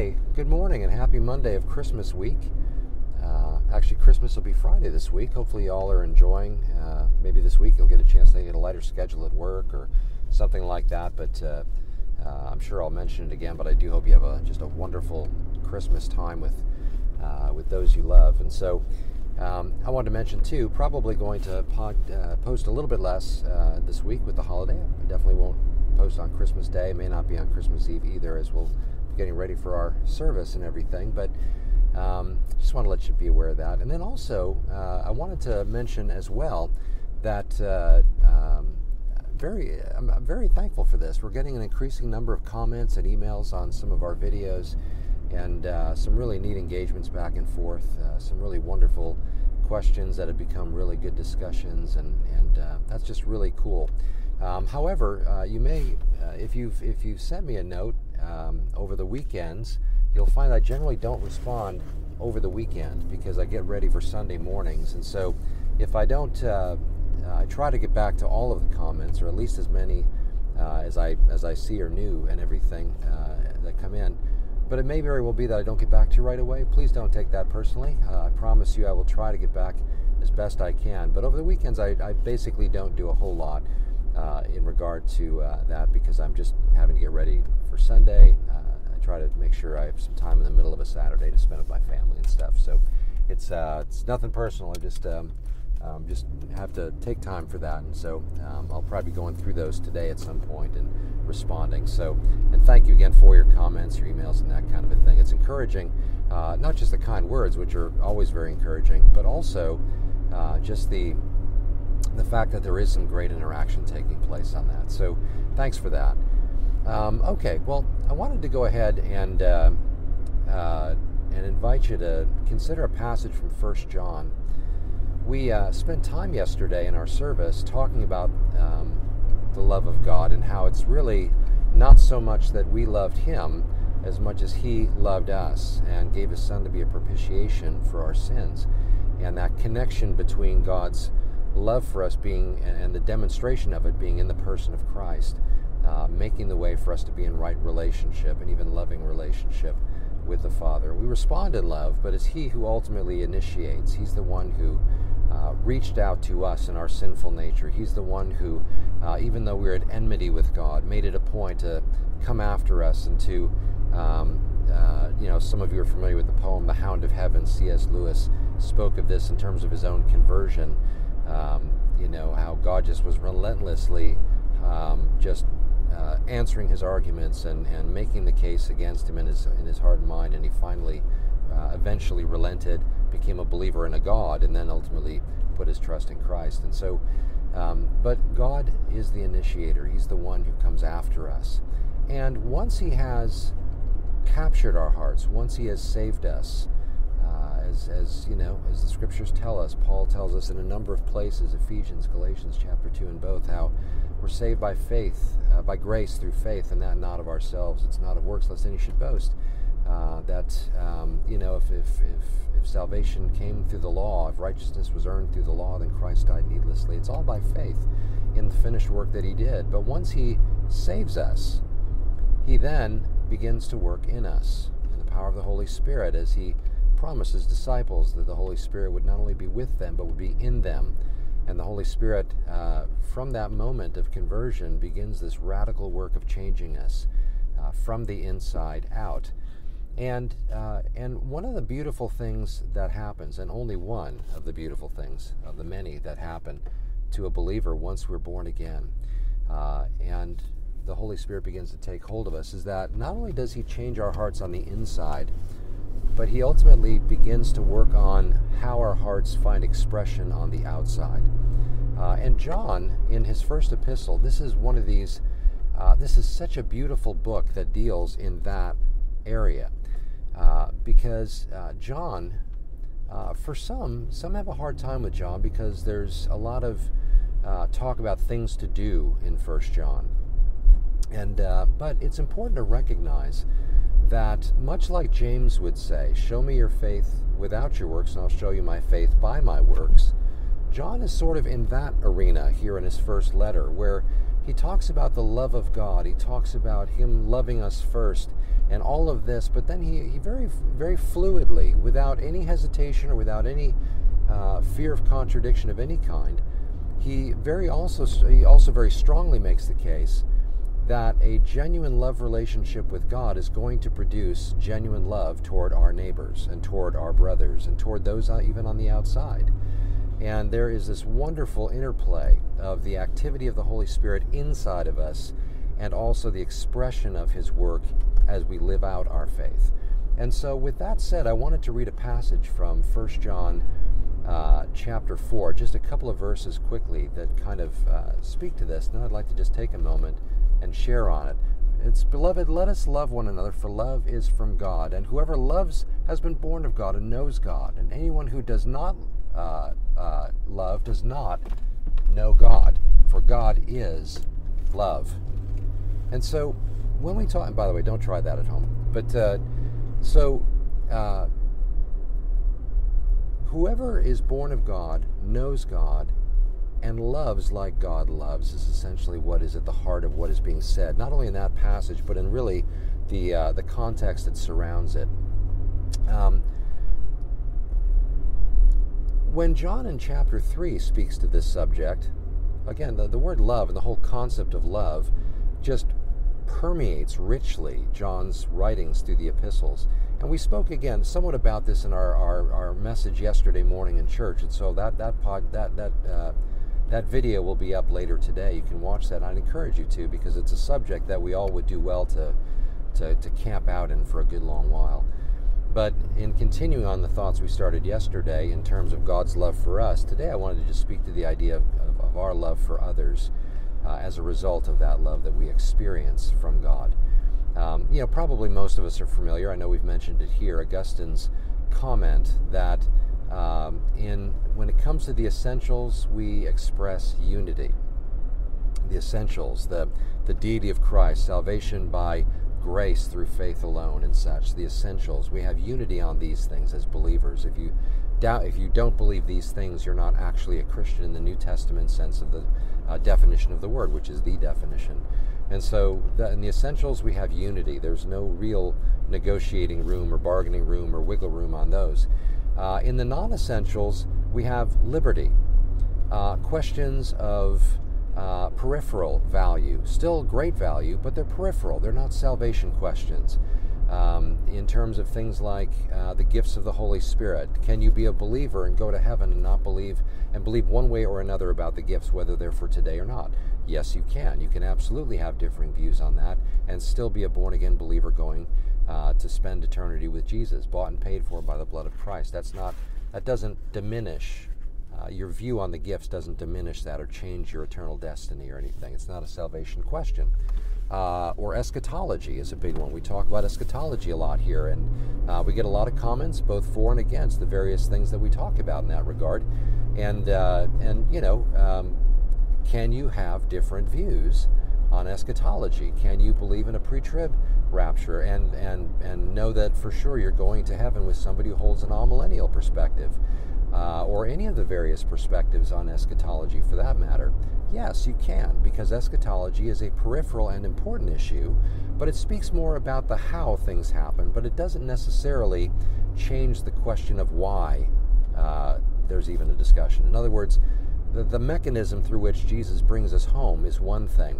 Hey, good morning and happy Monday of Christmas week. Uh, actually, Christmas will be Friday this week. Hopefully, y'all are enjoying. Uh, maybe this week you'll get a chance to get a lighter schedule at work or something like that. But uh, uh I'm sure I'll mention it again. But I do hope you have a, just a wonderful Christmas time with uh, with those you love. And so, um, I wanted to mention too. Probably going to pod, uh, post a little bit less this week with the holiday. I definitely won't post on Christmas Day. May not be on Christmas Eve either, as we'll getting ready for our service and everything. But um, just want to let you be aware of that. And then also, uh, I wanted to mention as well that uh, um, very, I'm very thankful for this. We're getting an increasing number of comments and emails on some of our videos, and uh, some really neat engagements back and forth. Uh, some really wonderful questions that have become really good discussions, and and uh, that's just really cool. Um, however, uh, you may, if you've if you've sent me a note um, over the weekends, you'll find I generally don't respond over the weekend because I get ready for Sunday mornings. And so if I don't, uh, I try to get back to all of the comments, or at least as many uh, as I as I see or new and everything uh, that come in. But it may very well be that I don't get back to you right away. Please don't take that personally. Uh, I promise you I will try to get back as best I can. But over the weekends, I, I basically don't do a whole lot uh, in regard to uh, that because I'm just having to get ready for Sunday. Uh, I try to make sure I have some time in the middle of a Saturday to spend with my family and stuff. So it's uh, it's nothing personal. I just um, um, just have to take time for that, and so um, I'll probably be going through those today at some point and responding. So, and thank you again for your comments, your emails, and that kind of a thing. It's encouraging, uh, not just the kind words, which are always very encouraging, but also uh, just the the fact that there is some great interaction taking place on that. So thanks for that. Um, okay, well, I wanted to go ahead and uh, uh, and invite you to consider a passage from First John. We uh, spent time yesterday in our service talking about um, the love of God and how it's really not so much that we loved Him as much as He loved us and gave His Son to be a propitiation for our sins. And that connection between God's love for us being, and the demonstration of it being in the person of Christ, uh, making the way for us to be in right relationship and even loving relationship with the Father. We respond in love, but it's He who ultimately initiates. He's the one who uh, reached out to us in our sinful nature. He's the one who, uh, even though we're at enmity with God, made it a point to come after us and to, um, uh, you know, some of you are familiar with the poem The Hound of Heaven. C.S. Lewis spoke of this in terms of his own conversion. Um, you know, how God just was relentlessly um, just uh, answering his arguments and, and making the case against him in his, in his heart and mind. And he finally, uh, eventually relented, became a believer in a God, and then ultimately put his trust in Christ. And so, um, but God is the initiator, He's the one who comes after us. And once He has captured our hearts, once He has saved us, as, as you know, as the scriptures tell us, Paul tells us in a number of places, Ephesians, Galatians, chapter two, and both, how we're saved by faith, uh, by grace through faith, and that not of ourselves. It's not of works, lest any should boast. Uh, that um, you know, if, if if if salvation came through the law, if righteousness was earned through the law, then Christ died needlessly. It's all by faith in the finished work that He did. But once He saves us, He then begins to work in us in the power of the Holy Spirit as He promised his disciples that the Holy Spirit would not only be with them, but would be in them. And the Holy Spirit, uh, from that moment of conversion, begins this radical work of changing us uh, from the inside out. And, uh, and one of the beautiful things that happens, and only one of the beautiful things of the many that happen to a believer once we're born again, uh, and the Holy Spirit begins to take hold of us, is that not only does He change our hearts on the inside, but he ultimately begins to work on how our hearts find expression on the outside. Uh, and John, in his first epistle, this is one of these, uh, this is such a beautiful book that deals in that area. Uh, because uh, John, uh, for some, some have a hard time with John because there's a lot of uh, talk about things to do in First John. And, but it's important to recognize that, much like James would say, Show me your faith without your works, and I'll show you my faith by my works, John is sort of in that arena here in his first letter, where he talks about the love of God, he talks about him loving us first, and all of this. But then he, he very, very fluidly, without any hesitation or without any uh, fear of contradiction of any kind, he very also he also very strongly makes the case that a genuine love relationship with God is going to produce genuine love toward our neighbors and toward our brothers and toward those uh, even on the outside. And there is this wonderful interplay of the activity of the Holy Spirit inside of us and also the expression of His work as we live out our faith. And so, with that said, I wanted to read a passage from 1 John uh, chapter 4, just a couple of verses quickly that kind of uh, speak to this. Then I'd like to just take a moment and share on it. It's beloved, let us love one another, for love is from God. And whoever loves has been born of God and knows God. And anyone who does not uh, uh love does not know God, for God is love. And so when we talk, and by the way, don't try that at home, but uh, so uh, whoever is born of God knows God and loves like God loves is essentially what is at the heart of what is being said, not only in that passage, but in really the, uh, the context that surrounds it. Um, when John in chapter 3 speaks to this subject, again, the, the word love and the whole concept of love just permeates richly John's writings through the epistles. And we spoke again somewhat about this in our, our, our message yesterday morning in church. And so that that pod that that uh, that video will be up later today. You can watch that. I'd encourage you to because it's a subject that we all would do well to to, to camp out in for a good long while. But in continuing on the thoughts we started yesterday in terms of God's love for us, today I wanted to just speak to the idea of, of, our love for others uh, as a result of that love that we experience from God. Um, you know, probably most of us are familiar. I know we've mentioned it here. Augustine's comment that um, in when it comes to the essentials, we express unity. The essentials, the the deity of Christ, salvation by grace through faith alone, and such. The essentials. We have unity on these things as believers. If you doubt, if you don't believe these things, you're not actually a Christian in the New Testament sense of the uh, definition of the word, which is the definition. And so, the, in the essentials, we have unity. There's no real negotiating room or bargaining room or wiggle room on those. Uh, in the non essentials, we have liberty. Uh, questions of uh, peripheral value, still great value, but they're peripheral. They're not salvation questions um, in terms of things like uh, the gifts of the Holy Spirit. Can you be a believer and go to heaven and not believe and believe one way or another about the gifts, whether they're for today or not? Yes, you can. You can absolutely have differing views on that and still be a born again believer going uh, to spend eternity with Jesus, bought and paid for by the blood of Christ. That's not. That doesn't diminish. Uh, your view on the gifts doesn't diminish that or change your eternal destiny or anything. It's not a salvation question uh, or eschatology is a big one. We talk about eschatology a lot here, and uh, we get a lot of comments both for and against the various things that we talk about in that regard. And uh, and you know, um, can you have different views on eschatology? Can you believe in a pre-trib rapture and and and know that for sure you're going to heaven with somebody who holds an amillennial perspective? Uh, or any of the various perspectives on eschatology for that matter. Yes, you can, because eschatology is a peripheral and important issue, but it speaks more about the how things happen, but it doesn't necessarily change the question of why uh, there's even a discussion. In other words, the, the mechanism through which Jesus brings us home is one thing,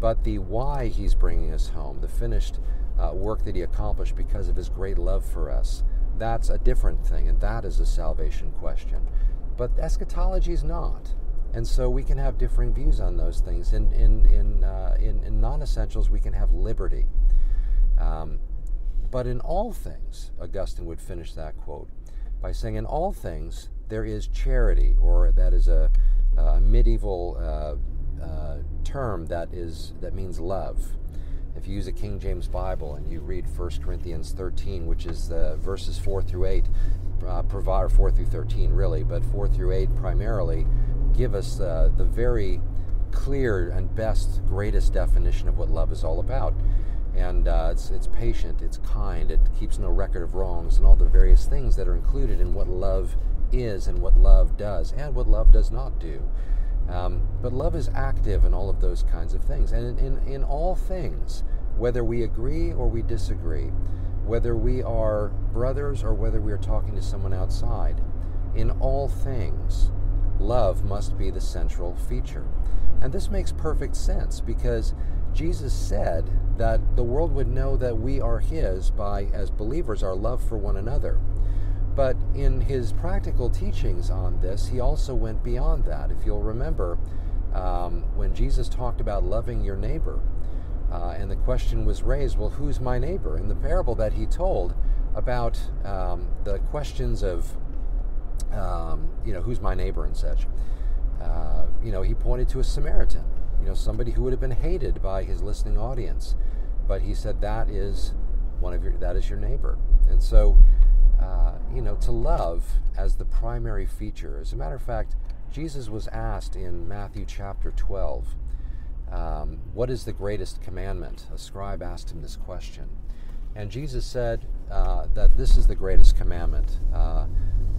but the why he's bringing us home, the finished uh, work that he accomplished because of his great love for us, that's a different thing, and that is a salvation question. But eschatology is not. And so we can have differing views on those things. In, in, in, uh, in, in non essentials, we can have liberty. Um, but in all things, Augustine would finish that quote by saying, In all things, there is charity, or that is a, a medieval uh, uh, term that, is, that means love. If you use a King James Bible and you read 1 Corinthians 13, which is the verses 4 through 8, uh, provide, 4 through 13 really, but 4 through 8 primarily, give us uh, the very clear and best, greatest definition of what love is all about. And uh, it's, it's patient, it's kind, it keeps no record of wrongs, and all the various things that are included in what love is and what love does, and what love does not do. Um, but love is active in all of those kinds of things. And in, in, in all things, whether we agree or we disagree, whether we are brothers or whether we are talking to someone outside. In all things, love must be the central feature. And this makes perfect sense because Jesus said that the world would know that we are His by, as believers, our love for one another. But in his practical teachings on this, he also went beyond that. If you'll remember, um, when Jesus talked about loving your neighbor, uh, and the question was raised, well, who's my neighbor? In the parable that he told about um, the questions of, um, you know, who's my neighbor and such, uh, you know, he pointed to a Samaritan, you know, somebody who would have been hated by his listening audience. But he said that is one of your, that is your neighbor. And so, uh, you know, to love as the primary feature. As a matter of fact, Jesus was asked in Matthew chapter 12, um, What is the greatest commandment? A scribe asked him this question. And Jesus said uh, that this is the greatest commandment. Uh,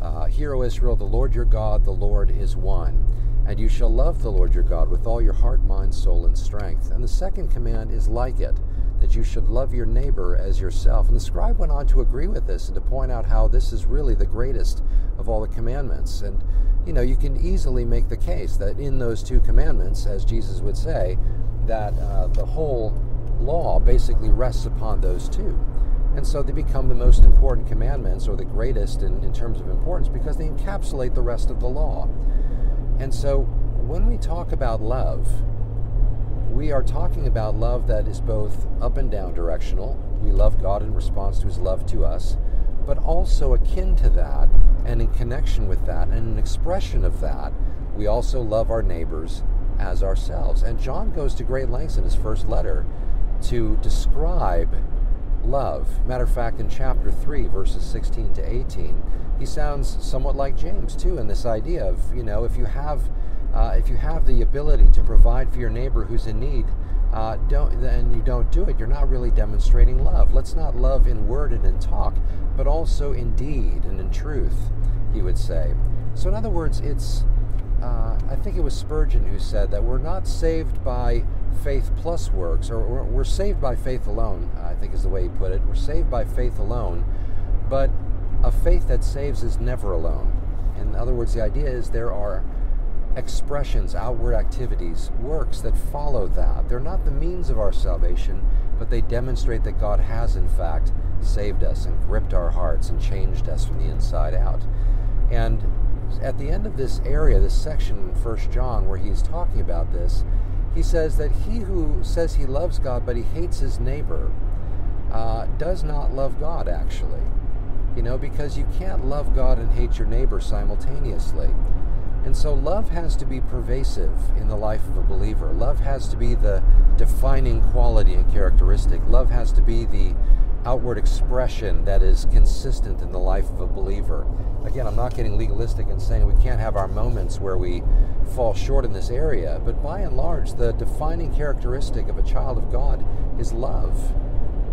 uh, Hear, O Israel, the Lord your God, the Lord is one. And you shall love the Lord your God with all your heart, mind, soul, and strength. And the second command is like it that you should love your neighbor as yourself. And the scribe went on to agree with this and to point out how this is really the greatest of all the commandments. And, you know, you can easily make the case that in those two commandments, as Jesus would say, that uh, the whole law basically rests upon those two. And so they become the most important commandments, or the greatest in, in terms of importance, because they encapsulate the rest of the law. And so when we talk about love, we are talking about love that is both up and down directional. We love God in response to his love to us, but also akin to that and in connection with that and an expression of that, we also love our neighbors as ourselves. And John goes to great lengths in his first letter to describe love. Matter of fact, in chapter 3, verses 16 to 18, he sounds somewhat like James, too, in this idea of, you know, if you have uh, if you have the ability to provide for your neighbor who's in need, uh, don't you don't do it, you're not really demonstrating love. Let's not love in word and in talk, but also in deed and in truth. He would say. So, in other words, it's uh, I think it was Spurgeon who said that we're not saved by faith plus works, or we're saved by faith alone. I think is the way he put it. We're saved by faith alone, but a faith that saves is never alone. In other words, the idea is there are expressions, outward activities, works that follow that. They're not the means of our salvation, but they demonstrate that God has, in fact, saved us and gripped our hearts and changed us from the inside out. And at the end of this area, this section in 1 John, where he's talking about this, he says that he who says he loves God but he hates his neighbor uh, does not love God, actually. You know, because you can't love God and hate your neighbor simultaneously. And so love has to be pervasive in the life of a believer. Love has to be the defining quality and characteristic. Love has to be the outward expression that is consistent in the life of a believer. Again, I'm not getting legalistic and saying we can't have our moments where we fall short in this area, but by and large, the defining characteristic of a child of God is love.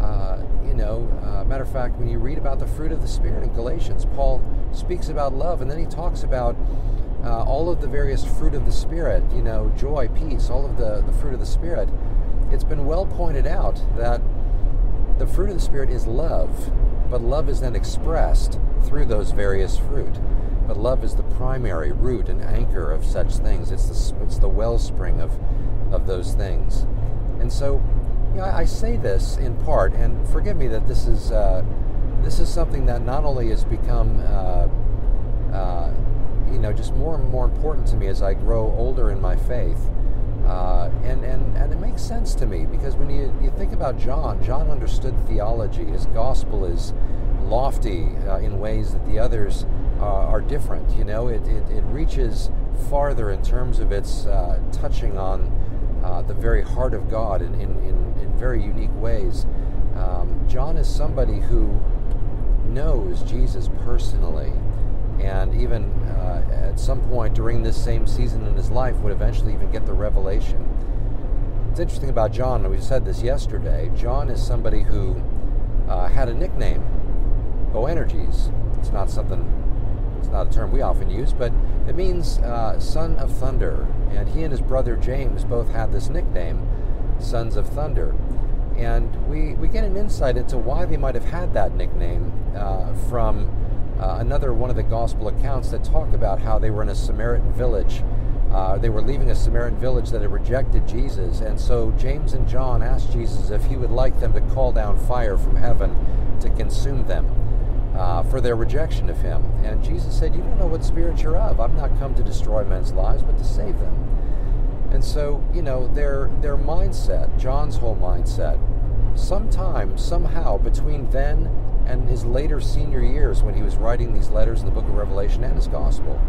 Uh, you know, uh, matter of fact, when you read about the fruit of the Spirit in Galatians, Paul speaks about love, and then he talks about uh, all of the various fruit of the Spirit, you know, joy, peace, all of the, the fruit of the Spirit, it's been well pointed out that the fruit of the Spirit is love, but love is then expressed through those various fruit. But love is the primary root and anchor of such things. It's the, it's the wellspring of, of those things. And so, you know, I say this in part, and forgive me that this is uh, this is something that not only has become uh, know just more and more important to me as I grow older in my faith. Uh, and, and, and it makes sense to me because when you, you think about John, John understood theology. His gospel is lofty uh, in ways that the others uh, are different. You know, it, it, it, reaches farther in terms of its uh, touching on uh, the very heart of God in, in, in, in very unique ways. Um, John is somebody who knows Jesus personally and even uh, at some point during this same season in his life would eventually even get the revelation. It's interesting about John, and we said this yesterday. John is somebody who uh, had a nickname, Boanerges. It's not something, it's not a term we often use, but it means uh, son of thunder. And he and his brother James both had this nickname, sons of thunder. And we, we get an insight into why they might have had that nickname uh, from uh, another one of the gospel accounts that talk about how they were in a Samaritan village. Uh, they were leaving a Samaritan village that had rejected Jesus. And so James and John asked Jesus if he would like them to call down fire from heaven to consume them. Uh, for their rejection of him. And Jesus said, You don't know what spirit you're of. I've not come to destroy men's lives, but to save them. And so, you know, their their mindset, John's whole mindset, sometime, somehow, between then and his later senior years when he was writing these letters in the book of Revelation and his gospel,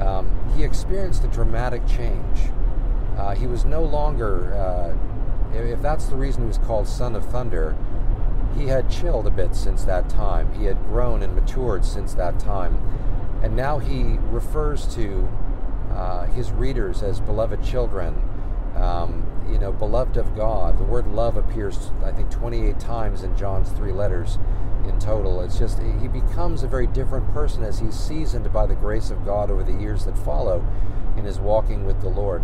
um, he experienced a dramatic change. Uh, he was no longer, uh, if that's the reason he was called Son of Thunder, he had chilled a bit since that time. He had grown and matured since that time. And now he refers to uh, his readers as beloved children, um, you know, beloved of God. The word love appears, I think, 28 times in John's three letters in total. It's just, he becomes a very different person as he's seasoned by the grace of God over the years that follow in his walking with the Lord.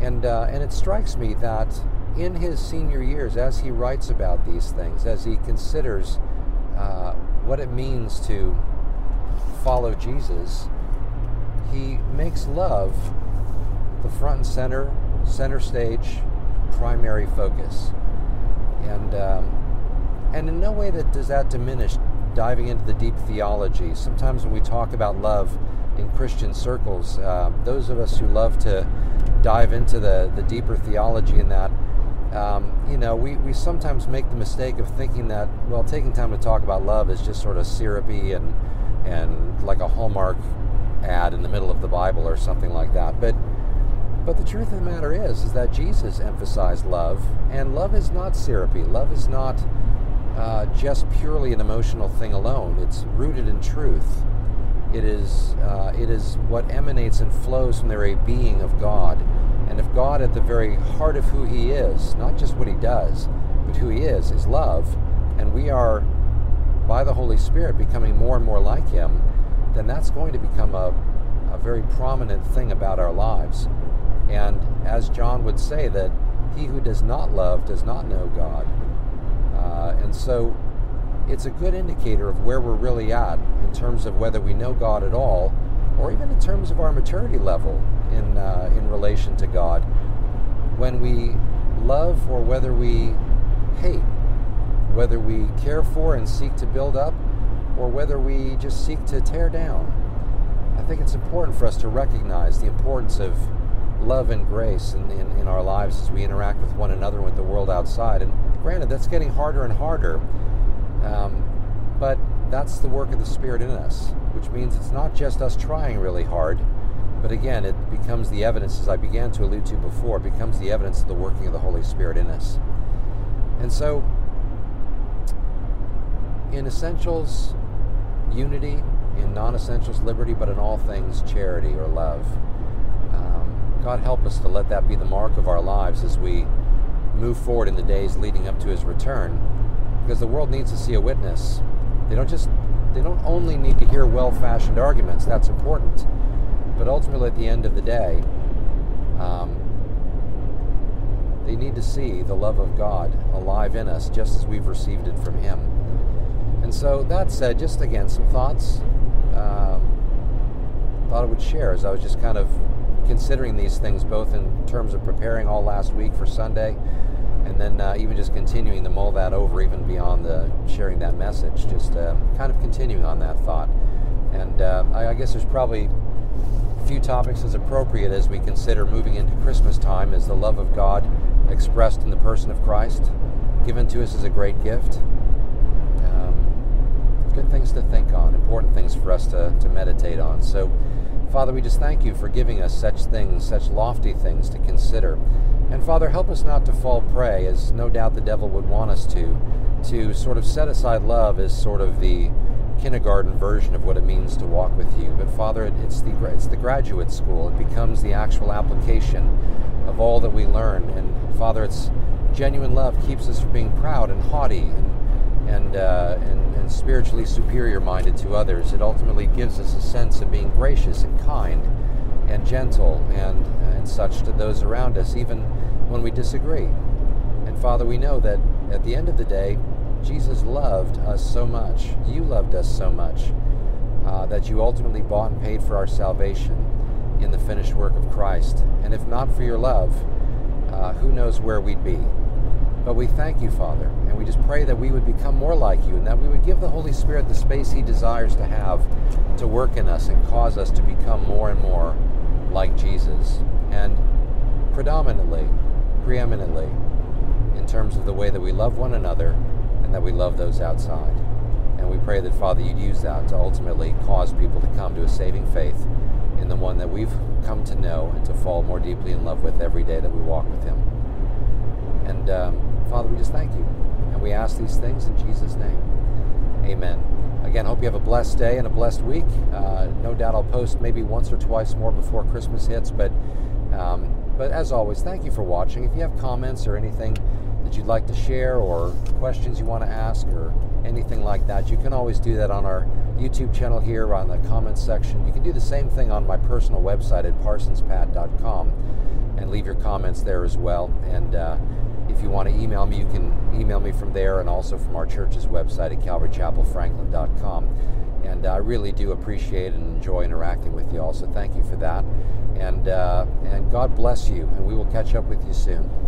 And, uh, and it strikes me that in his senior years, as he writes about these things, as he considers uh, what it means to follow Jesus, he makes love the front and center, center stage, primary focus. And, um, and in no way that does that diminish diving into the deep theology. Sometimes when we talk about love in Christian circles, uh, those of us who love to dive into the, the deeper theology in that, um, you know, we, we sometimes make the mistake of thinking that, well, taking time to talk about love is just sort of syrupy and, and like a Hallmark ad in the middle of the Bible or something like that. But but the truth of the matter is, is that Jesus emphasized love, and love is not syrupy. Love is not uh, just purely an emotional thing alone. It's rooted in truth. It is uh, it is what emanates and flows from the very being of God. And if God, at the very heart of who He is, not just what He does, but who He is, is love, and we are, by the Holy Spirit, becoming more and more like Him, then that's going to become a, a very prominent thing about our lives. And as John would say, that he who does not love does not know God. Uh, and so it's a good indicator of where we're really at in terms of whether we know God at all, or even in terms of our maturity level in, uh, in relation to God. When we love or whether we hate, whether we care for and seek to build up, or whether we just seek to tear down. I think it's important for us to recognize the importance of love and grace in, in, in, our lives as we interact with one another and with the world outside. And granted, that's getting harder and harder, um, but that's the work of the Spirit in us, which means it's not just us trying really hard, but again, it becomes the evidence, as I began to allude to before, becomes the evidence of the working of the Holy Spirit in us. And so, in essentials, unity, in non essentials, liberty, but in all things, charity or love. Um, God help us to let that be the mark of our lives as we move forward in the days leading up to His return, because the world needs to see a witness. They don't just they don't only need to hear well-fashioned arguments. That's important, but ultimately, at the end of the day, um, they need to see the love of God alive in us, just as we've received it from Him. And so that said, just again, some thoughts. Uh, thought I would share as I was just kind of considering these things, both in terms of preparing all last week for Sunday, and then uh, even just continuing to mull that over, even beyond the sharing that message. Just uh, kind of continuing on that thought. And uh, I, I guess there's probably a few topics as appropriate as we consider moving into Christmas time as the love of God expressed in the person of Christ, given to us as a great gift good things to think on, important things for us to, to meditate on. So, Father, we just thank you for giving us such things, such lofty things to consider. And Father, help us not to fall prey, as no doubt the devil would want us to, to sort of set aside love as sort of the kindergarten version of what it means to walk with you. But Father, it's the it's the graduate school. It becomes the actual application of all that we learn. And Father, it's genuine love keeps us from being proud and haughty and and, uh, and, and spiritually superior minded to others. It ultimately gives us a sense of being gracious and kind and gentle and, and such to those around us, even when we disagree. And Father, we know that at the end of the day, Jesus loved us so much. You loved us so much uh, that you ultimately bought and paid for our salvation in the finished work of Christ. And if not for your love, uh, who knows where we'd be. But we thank you, Father, and we just pray that we would become more like you and that we would give the Holy Spirit the space He desires to have to work in us and cause us to become more and more like Jesus. And predominantly, preeminently, in terms of the way that we love one another and that we love those outside. And we pray that, Father, you'd use that to ultimately cause people to come to a saving faith in the one that we've come to know and to fall more deeply in love with every day that we walk with Him. And um, Father, we just thank you. And we ask these things in Jesus' name. Amen. Again, hope you have a blessed day and a blessed week. Uh, no doubt I'll post maybe once or twice more before Christmas hits, but um, but as always, thank you for watching. If you have comments or anything that you'd like to share or questions you want to ask or anything like that, you can always do that on our YouTube channel here on the comments section. You can do the same thing on my personal website at parsonspat.com and leave your comments there as well. And uh, if you want to email me, you can email me from there and also from our church's website at calvarychapelfranklin.com. And I really do appreciate and enjoy interacting with you all. So thank you for that. And, uh, and God bless you. And we will catch up with you soon.